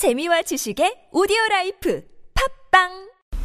재미와 지식의 오디오 라이프 팝빵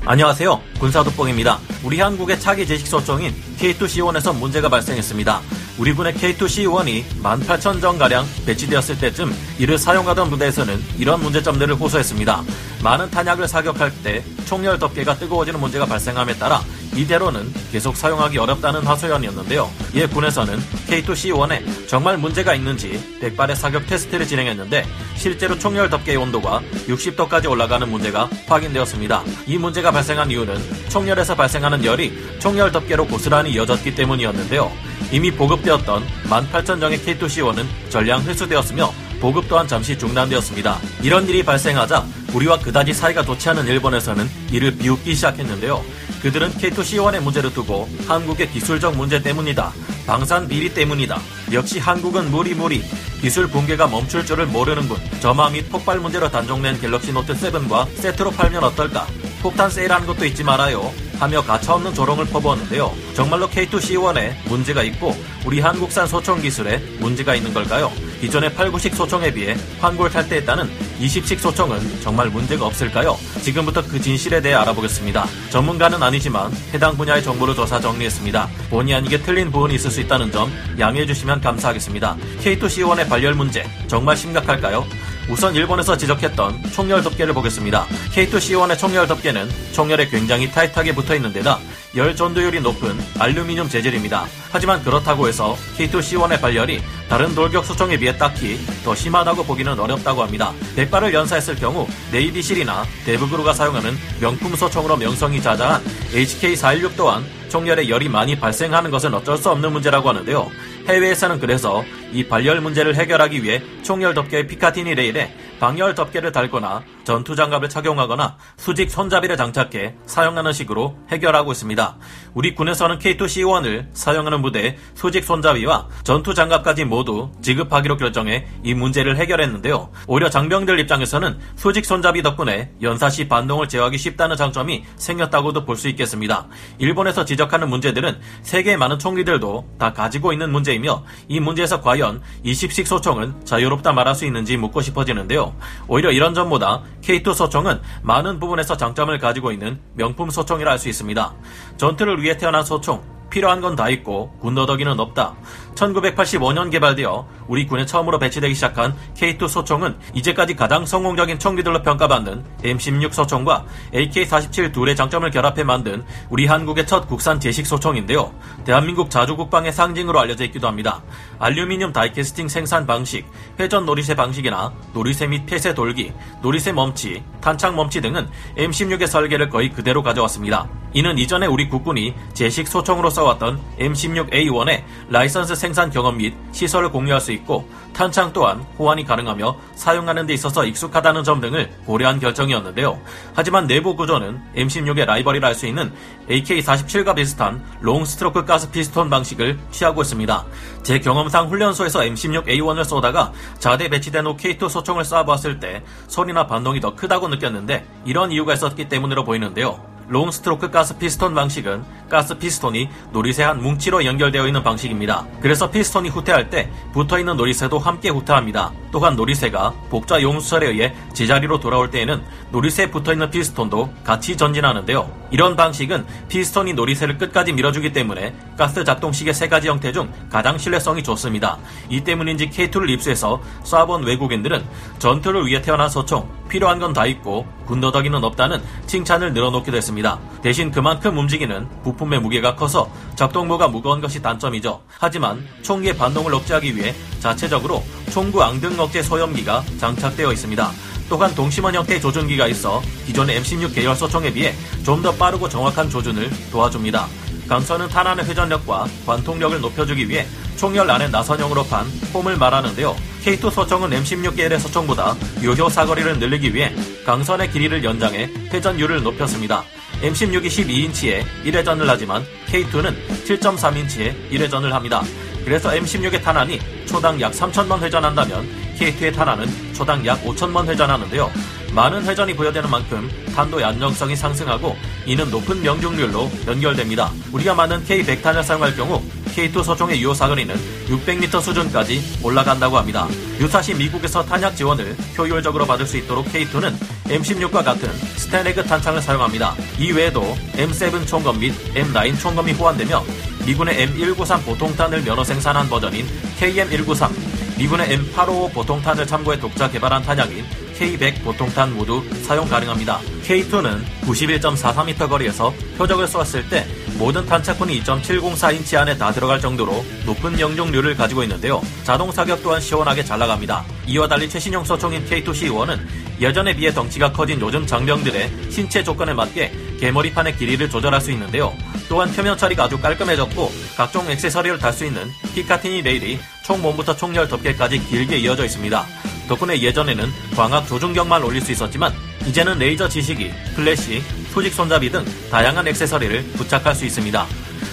안녕하세요. 군사도뽕입니다. 우리 한국의 차기 제식 소총인 K2C1에서 문제가 발생했습니다. 우리 군의 K2C1이 18,000정가량 배치되었을 때쯤 이를 사용하던 부대에서는 이런 문제점들을 호소했습니다. 많은 탄약을 사격할 때 총열 덮개가 뜨거워지는 문제가 발생함에 따라 이대로는 계속 사용하기 어렵다는 하소연이었는데요. 이에 군에서는 K2C1에 정말 문제가 있는지 백발의 사격 테스트를 진행했는데 실제로 총열 덮개의 온도가 60도까지 올라가는 문제가 확인되었습니다. 이 문제가 발생한 이유는 총열에서 발생하는 열이 총열 덮개로 고스란히 이어졌기 때문이었는데요. 이미 보급되었던 18,000정의 K2C1은 전량 회수되었으며 보급 또한 잠시 중단되었습니다. 이런 일이 발생하자 우리와 그다지 사이가 좋지 않은 일본에서는 이를 비웃기 시작했는데요. 그들은 K2C1의 문제를 두고 한국의 기술적 문제 때문이다. 방산 비리 때문이다. 역시 한국은 무리무리 기술 붕괴가 멈출 줄을 모르는군. 점화 및 폭발 문제로 단종된 갤럭시 노트 7과 세트로 팔면 어떨까? 폭탄 세일하는 것도 잊지 말아요. 하며 가차없는 조롱을 퍼부었는데요. 정말로 K2C1에 문제가 있고 우리 한국산 소총 기술에 문제가 있는 걸까요? 기존의 89식 소총에 비해 환골탈태했다 는 20식 소총은 정말 문제가 없을까요? 지금부터 그 진실에 대해 알아보겠습니다. 전문가는 아니지만 해당 분야의 정보를 조사 정리했습니다. 본의 아니게 틀린 부분이 있을 수 있다는 점 양해해 주시면 감사하겠습니다. K2C1의 발열 문제 정말 심각할까요? 우선 일본에서 지적했던 총열 덮개를 보겠습니다. K2C1의 총열 덮개는 총열에 굉장히 타이트하게 붙어 있는 데다 열 전도율이 높은 알루미늄 재질입니다. 하지만 그렇다고 해서 K2C1의 발열이 다른 돌격 소총에 비해 딱히 더 심하다고 보기는 어렵다고 합니다. 백발을 연사했을 경우 네이비 실이나 데브그루가 사용하는 명품 소총으로 명성이 자자한 HK416 또한 총열에 열이 많이 발생하는 것은 어쩔 수 없는 문제라고 하는데요. 해외에서는 그래서 이 발열 문제를 해결하기 위해 총열 덮개의 피카티니 레일에 방열 덮개를 달거나 전투 장갑을 착용하거나 수직 손잡이를 장착해 사용하는 식으로 해결하고 있습니다. 우리 군에서는 K2C1을 사용하는 부대에 수직 손잡이와 전투 장갑까지 모두 지급하기로 결정해 이 문제를 해결했는데요. 오히려 장병들 입장에서는 수직 손잡이 덕분에 연사시 반동을 제어하기 쉽다는 장점이 생겼다고도 볼 수 있겠습니다. 일본에서 지적하는 문제들은 세계의 많은 총기들도 다 가지고 있는 문제이며 이 문제에서 과연 20식 소총은 자유롭다 말할 수 있는지 묻고 싶어지는데요. 오히려 이런 점보다 K2 소총은 많은 부분에서 장점을 가지고 있는 명품 소총이라 할 수 있습니다. 전투를 위해 태어난 소총, 필요한 건 다 있고 군더더기는 없다. 1985년 개발되어 우리 군에 처음으로 배치되기 시작한 K2 소총은 이제까지 가장 성공적인 총기들로 평가받는 M16 소총과 AK-47 둘의 장점을 결합해 만든 우리 한국의 첫 국산 제식 소총인데요. 대한민국 자주국방의 상징으로 알려져 있기도 합니다. 알루미늄 다이캐스팅 생산 방식, 회전 놀이새 방식이나 놀이새 및 폐쇄 돌기, 놀이새 멈치, 탄창 멈치 등은 M16의 설계를 거의 그대로 가져왔습니다. 이는 이전에 우리 국군이 제식 소총으로 써왔던 M16A1의 라이선스 생산 경험 및 시설을 공유할 수 있고 탄창 또한 호환이 가능하며 사용하는 데 있어서 익숙하다는 점 등을 고려한 결정이었는데요. 하지만 내부 구조는 M16의 라이벌이라 할 수 있는 AK-47과 비슷한 long stroke 가스 피스톤 방식을 취하고 있습니다. 제 경험상 훈련소에서 M16A1을 쏘다가 자대 배치된 후 K2 소총을 쏴보았을 때 소리나 반동이 더 크다고 느꼈는데 이런 이유가 있었기 때문으로 보이는데요. long stroke 가스 피스톤 방식은 가스 피스톤이 노리쇠와 한 뭉치로 연결되어 있는 방식입니다. 그래서 피스톤이 후퇴할 때 붙어 있는 노리쇠도 함께 후퇴합니다. 또한 노리쇠가 복좌 용수철에 의해 제자리로 돌아올 때에는 놀이새에 붙어 있는 피스톤도 같이 전진하는데요. 이런 방식은 피스톤이 놀이새를 끝까지 밀어주기 때문에 가스 작동식의 세 가지 형태 중 가장 신뢰성이 좋습니다. 이 때문인지 K2를 입수해서 쏴본 외국인들은 전투를 위해 태어난 소총, 필요한 건 다 있고 군더더기는 없다는 칭찬을 늘어놓기도 했습니다. 대신 그만큼 움직이는 부품의 무게가 커서 작동부가 무거운 것이 단점이죠. 하지만 총기의 반동을 억제하기 위해 자체적으로 총구 앙등 억제 소염기가 장착되어 있습니다. 또한 동심원 형태의 조준기가 있어 기존의 M16 계열 소총에 비해 좀 더 빠르고 정확한 조준을 도와줍니다. 강선은 탄환의 회전력과 관통력을 높여주기 위해 총열 안에 나선형으로 판 홈을 말하는데요. K2 소총은 M16 계열의 소총보다 요효 사거리를 늘리기 위해 강선의 길이를 연장해 회전율을 높였습니다. M16이 12인치에 1회전을 하지만 K2는 7.3인치에 1회전을 합니다. 그래서 M16의 탄환이 초당 약 3천번 회전한다면 K2의 탄환은 초당 약 5천번 회전하는데요. 많은 회전이 부여되는 만큼 탄도의 안정성이 상승하고 이는 높은 명중률로 연결됩니다. 우리가 많은 K100탄을 사용할 경우 K2 소총의 유효 사거리는 600m 수준까지 올라간다고 합니다. 유사시 미국에서 탄약 지원을 효율적으로 받을 수 있도록 K2는 M16과 같은 스테레그 탄창을 사용합니다. 이외에도 M7 총검 및 M9 총검이 호환되며 미군의 M193 보통탄을 면허 생산한 버전인 KM193, 미군의 M855 보통탄을 참고해 독자 개발한 탄약인 K100 보통탄 모두 사용 가능합니다. K2는 91.44m 거리에서 표적을 쏘았을 때 모든 탄착군이 2.704인치 안에 다 들어갈 정도로 높은 명중률을 가지고 있는데요. 자동 사격 또한 시원하게 잘 나갑니다. 이와 달리 최신형 소총인 K2C1은 예전에 비해 덩치가 커진 요즘 장병들의 신체 조건에 맞게 개머리판의 길이를 조절할 수 있는데요. 또한 표면 처리가 아주 깔끔해졌고 각종 액세서리를 달 수 있는 Picatinny 레일이 총 몸부터 총열 덮개까지 길게 이어져 있습니다. 덕분에 예전에는 광학 조준경만 올릴 수 있었지만 이제는 레이저 지시기, 플래시, 수직 손잡이 등 다양한 액세서리를 부착할 수 있습니다.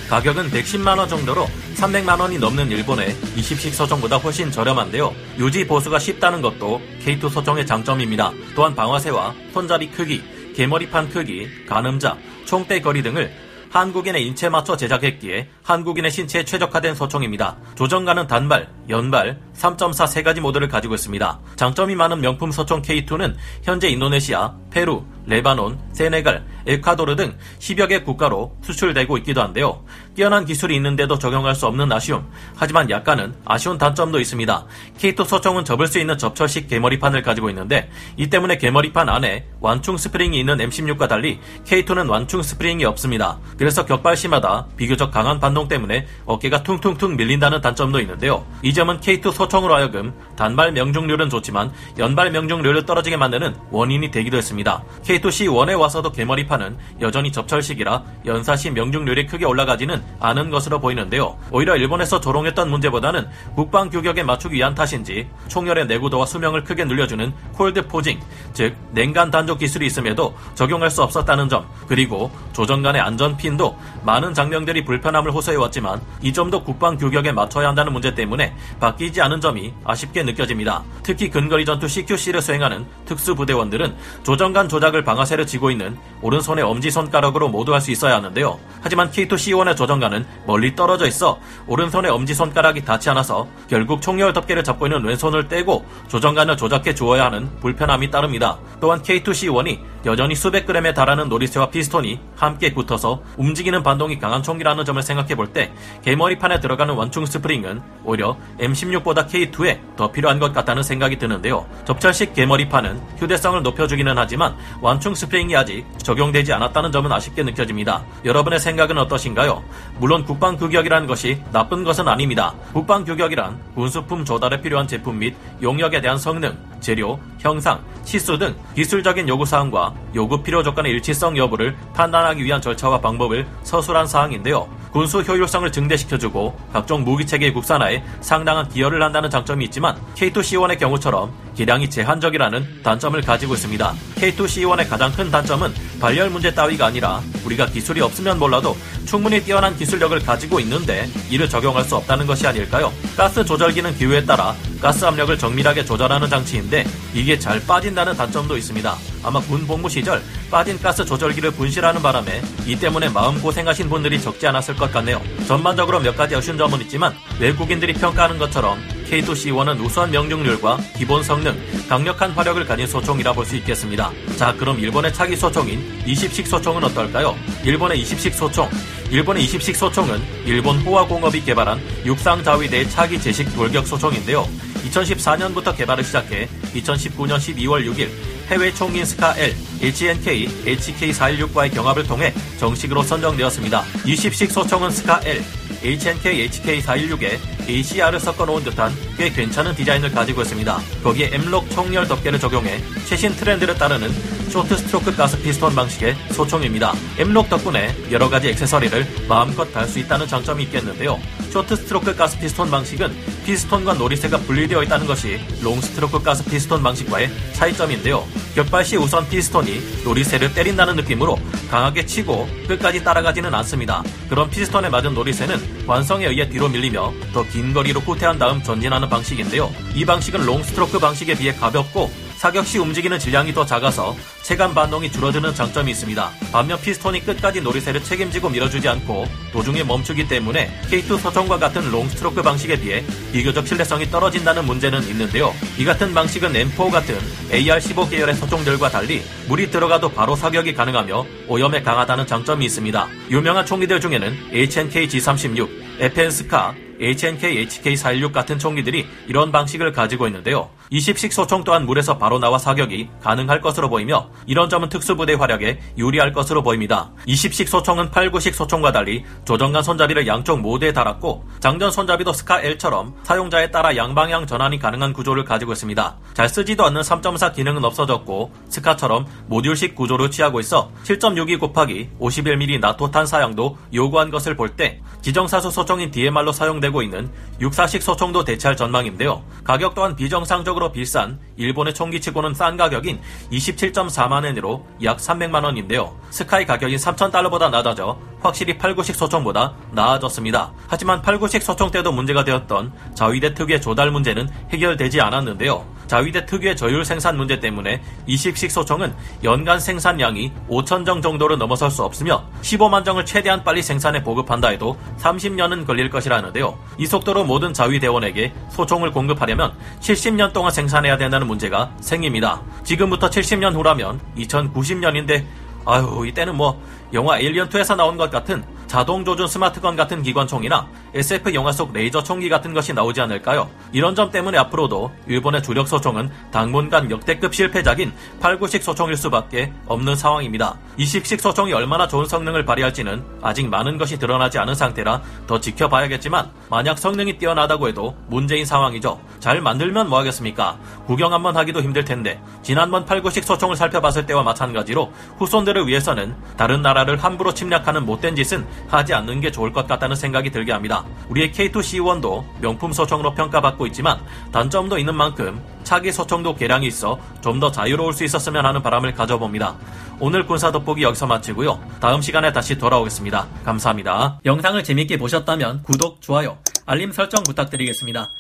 가격은 110만원 정도로 300만원이 넘는 일본의 20식 소총보다 훨씬 저렴한데요. 유지 보수가 쉽다는 것도 K2 소총의 장점입니다. 또한 방아쇠와 손잡이 크기, 개머리판 크기, 가늠자, 총대 거리 등을 한국인의 인체에 맞춰 제작했기에 한국인의 신체에 최적화된 소총입니다. 조정가는 단발, 연발, 3.4 세 가지 모드를 가지고 있습니다. 장점이 많은 명품 소총 K2는 현재 인도네시아, 페루, 레바논, 세네갈, 에콰도르 등 10여 개 국가로 수출되고 있기도 한데요. 뛰어난 기술이 있는데도 적용할 수 없는 아쉬움. 하지만 약간은 아쉬운 단점도 있습니다. K2 소총은 접을 수 있는 접철식 개머리판을 가지고 있는데 이 때문에 개머리판 안에 완충 스프링이 있는 M16과 달리 K2는 완충 스프링이 없습니다. 그래서 격발 시마다 비교적 강한 반동 때문에 어깨가 퉁퉁퉁 밀린다는 단점도 있는데요. 이 점은 K2 소총으로 하여금 단발 명중률은 좋지만 연발 명중률을 떨어지게 만드는 원인이 되기도 했습니다. K2C1에 와서도 개머리판은 여전히 접철식이라 연사시 명중률이 크게 올라가지는 않은 것으로 보이는데요. 오히려 일본에서 조롱했던 문제보다는 국방 규격에 맞추기 위한 탓인지 총열의 내구도와 수명을 크게 늘려주는 콜드 포징, 즉 냉간 단족 기술이 있음에도 적용할 수 없었다는 점, 그리고 조정 간의 안전 핀도 많은 장병들이 불편함을 호소해왔지만 이 점도 국방 규격에 맞춰야 한다는 문제 때문에 바뀌지 않은 점이 아쉽게 느껴집니다. 특히 근거리 전투 CQC를 수행하는 특수부대원들은 조정간 조작을 방아쇠를 쥐고 있는 오른손의 엄지손가락으로 모두 할 수 있어야 하는데요. 하지만 K2C1의 조정관은 멀리 떨어져 있어 오른손의 엄지손가락이 닿지 않아서 결국 총열 덮개를 잡고 있는 왼손을 떼고 조정간을 조작해 주어야 하는 불편함이 따릅니다. 또한 K2C1이 여전히 수백 그램에 달하는 노리쇠와 피스톤이 함께 붙어서 움직이는 반동이 강한 총기라는 점을 생각해 볼 때 개머리판에 들어가는 완충 스프링은 오히려 M16보다 K2에 더 필요한 것 같다는 생각이 드는데요. 접철식 개머리판은 휴대성을 높여주기는 하지만 완충 스프링이 아직 적용되지 않았다는 점은 아쉽게 느껴집니다. 여러분의 생각 은 어떠신가요? 물론 국방 규격이라는 것이 나쁜 것은 아닙니다. 국방 규격이란 군수품 조달에 필요한 제품 및 용역에 대한 성능, 재료, 형상, 시수 등 기술적인 요구사항과 요구 필요 조건의 일치성 여부를 판단하기 위한 절차와 방법을 서술한 사항인데요. 군수 효율성을 증대시켜주고 각종 무기체계 국산화에 상당한 기여를 한다는 장점이 있지만 K2C1의 경우처럼 기량이 제한적이라는 단점을 가지고 있습니다. K2C1의 가장 큰 단점은 발열 문제 따위가 아니라 우리가 기술이 없으면 몰라도 충분히 뛰어난 기술력을 가지고 있는데 이를 적용할 수 없다는 것이 아닐까요? 가스 조절기는 기후에 따라 가스 압력을 정밀하게 조절하는 장치인데 이게 잘 빠진다는 단점도 있습니다. 아마 군 복무 시절 빠진 가스 조절기를 분실하는 바람에 이 때문에 마음고생하신 분들이 적지 않았을 것 같네요. 전반적으로 몇 가지 아쉬운 점은 있지만 외국인들이 평가하는 것처럼 K2C1은 우수한 명중률과 기본 성능, 강력한 화력을 가진 소총이라 볼 수 있겠습니다. 자, 그럼 일본의 차기 소총인 20식 소총은 어떨까요? 일본의 20식 소총. 일본의 20식 소총은 일본 호화 공업이 개발한 육상 자위대의 차기 제식 돌격 소총인데요. 2014년부터 개발을 시작해 2019년 12월 6일 해외 총인 스카-L, HNK, HK416과의 경합을 통해 정식으로 선정되었습니다. 20식 소총은 스카-L, HNK HK416에 ACR을 섞어놓은 듯한 꽤 괜찮은 디자인을 가지고 있습니다. 거기에 M-LOK 총열 덮개를 적용해 최신 트렌드를 따르는 short stroke 가스 피스톤 방식의 소총입니다. M-LOK 덕분에 여러 가지 액세서리를 마음껏 달 수 있다는 장점이 있겠는데요. short stroke 가스 피스톤 방식은 피스톤과 노리쇠가 분리되어 있다는 것이 long stroke 가스 피스톤 방식과의 차이점인데요. 격발 시 우선 피스톤이 노리쇠를 때린다는 느낌으로 강하게 치고 끝까지 따라가지는 않습니다. 그런 피스톤에 맞은 노리쇠는 관성에 의해 뒤로 밀리며 더 긴 거리로 후퇴한 다음 전진하는 방식인데요. 이 방식은 long stroke 방식에 비해 가볍고 사격 시 움직이는 질량이 더 작아서 체감 반동이 줄어드는 장점이 있습니다. 반면 피스톤이 끝까지 노리쇠를 책임지고 밀어주지 않고 도중에 멈추기 때문에 K2 소총과 같은 long stroke 방식에 비해 비교적 신뢰성이 떨어진다는 문제는 있는데요. 이 같은 방식은 M4 같은 AR-15 계열의 소총들과 달리 물이 들어가도 바로 사격이 가능하며 오염에 강하다는 장점이 있습니다. 유명한 총기들 중에는 HNK G36, 에펜스카, HNK HK416 같은 총기들이 이런 방식을 가지고 있는데요. 20식 소총 또한 물에서 바로 나와 사격이 가능할 것으로 보이며 이런 점은 특수부대 활약에 유리할 것으로 보입니다. 20식 소총은 8, 9식 소총과 달리 조정간 손잡이를 양쪽 모두에 달았고 장전 손잡이도 스카 L처럼 사용자에 따라 양방향 전환이 가능한 구조를 가지고 있습니다. 잘 쓰지도 않는 3.4 기능은 없어졌고 스카처럼 모듈식 구조를 취하고 있어 7.62 곱하기 51mm 나토탄 사양도 요구한 것을 볼 때 지정사수 소총인 DMR로 사용되고 있는 6사식 소총도 대체할 전망인데요. 가격 또한 비정상적으로 비싼 일본의 총기치고는 싼 가격인 27.4 만엔으로 약 300만원인데요. 스카이 가격이 3,000달러보다 낮아져 확실히 8구식 소총보다 나아졌습니다. 하지만 8구식 소총 때도 문제가 되었던 자위대 특유의 조달 문제는 해결되지 않았는데요. 자위대 특유의 저율 생산 문제 때문에 20식 소총은 연간 생산량이 5천 정 정도를 넘어설 수 없으며 15만 정을 최대한 빨리 생산해 보급한다 해도 30년은 걸릴 것이라는데요. 이 속도로 모든 자위대원에게 소총을 공급하려면 70년 동안 생산해야 된다는 문제가 생깁니다. 지금부터 70년 후라면 2090년인데 아유 이때는 뭐 영화 에일리언2에서 나온 것 같은 자동 조준 스마트건 같은 기관총이나 SF 영화 속 레이저 총기 같은 것이 나오지 않을까요? 이런 점 때문에 앞으로도 일본의 주력 소총은 당분간 역대급 실패작인 8, 9식 소총일 수밖에 없는 상황입니다. 20식 소총이 얼마나 좋은 성능을 발휘할지는 아직 많은 것이 드러나지 않은 상태라 더 지켜봐야겠지만 만약 성능이 뛰어나다고 해도 문제인 상황이죠. 잘 만들면 뭐하겠습니까? 구경 한번 하기도 힘들 텐데 지난번 8, 9식 소총을 살펴봤을 때와 마찬가지로 후손들을 위해서는 다른 나라를 함부로 침략하는 못된 짓은 하지 않는 게 좋을 것 같다는 생각이 들게 합니다. 우리의 K2C1도 명품 소총으로 평가받고 있지만 단점도 있는 만큼 차기 소총도 개량이 있어 좀 더 자유로울 수 있었으면 하는 바람을 가져봅니다. 오늘 군사 돋보기 여기서 마치고요. 다음 시간에 다시 돌아오겠습니다. 감사합니다. 영상을 재밌게 보셨다면 구독, 좋아요, 알림 설정 부탁드리겠습니다.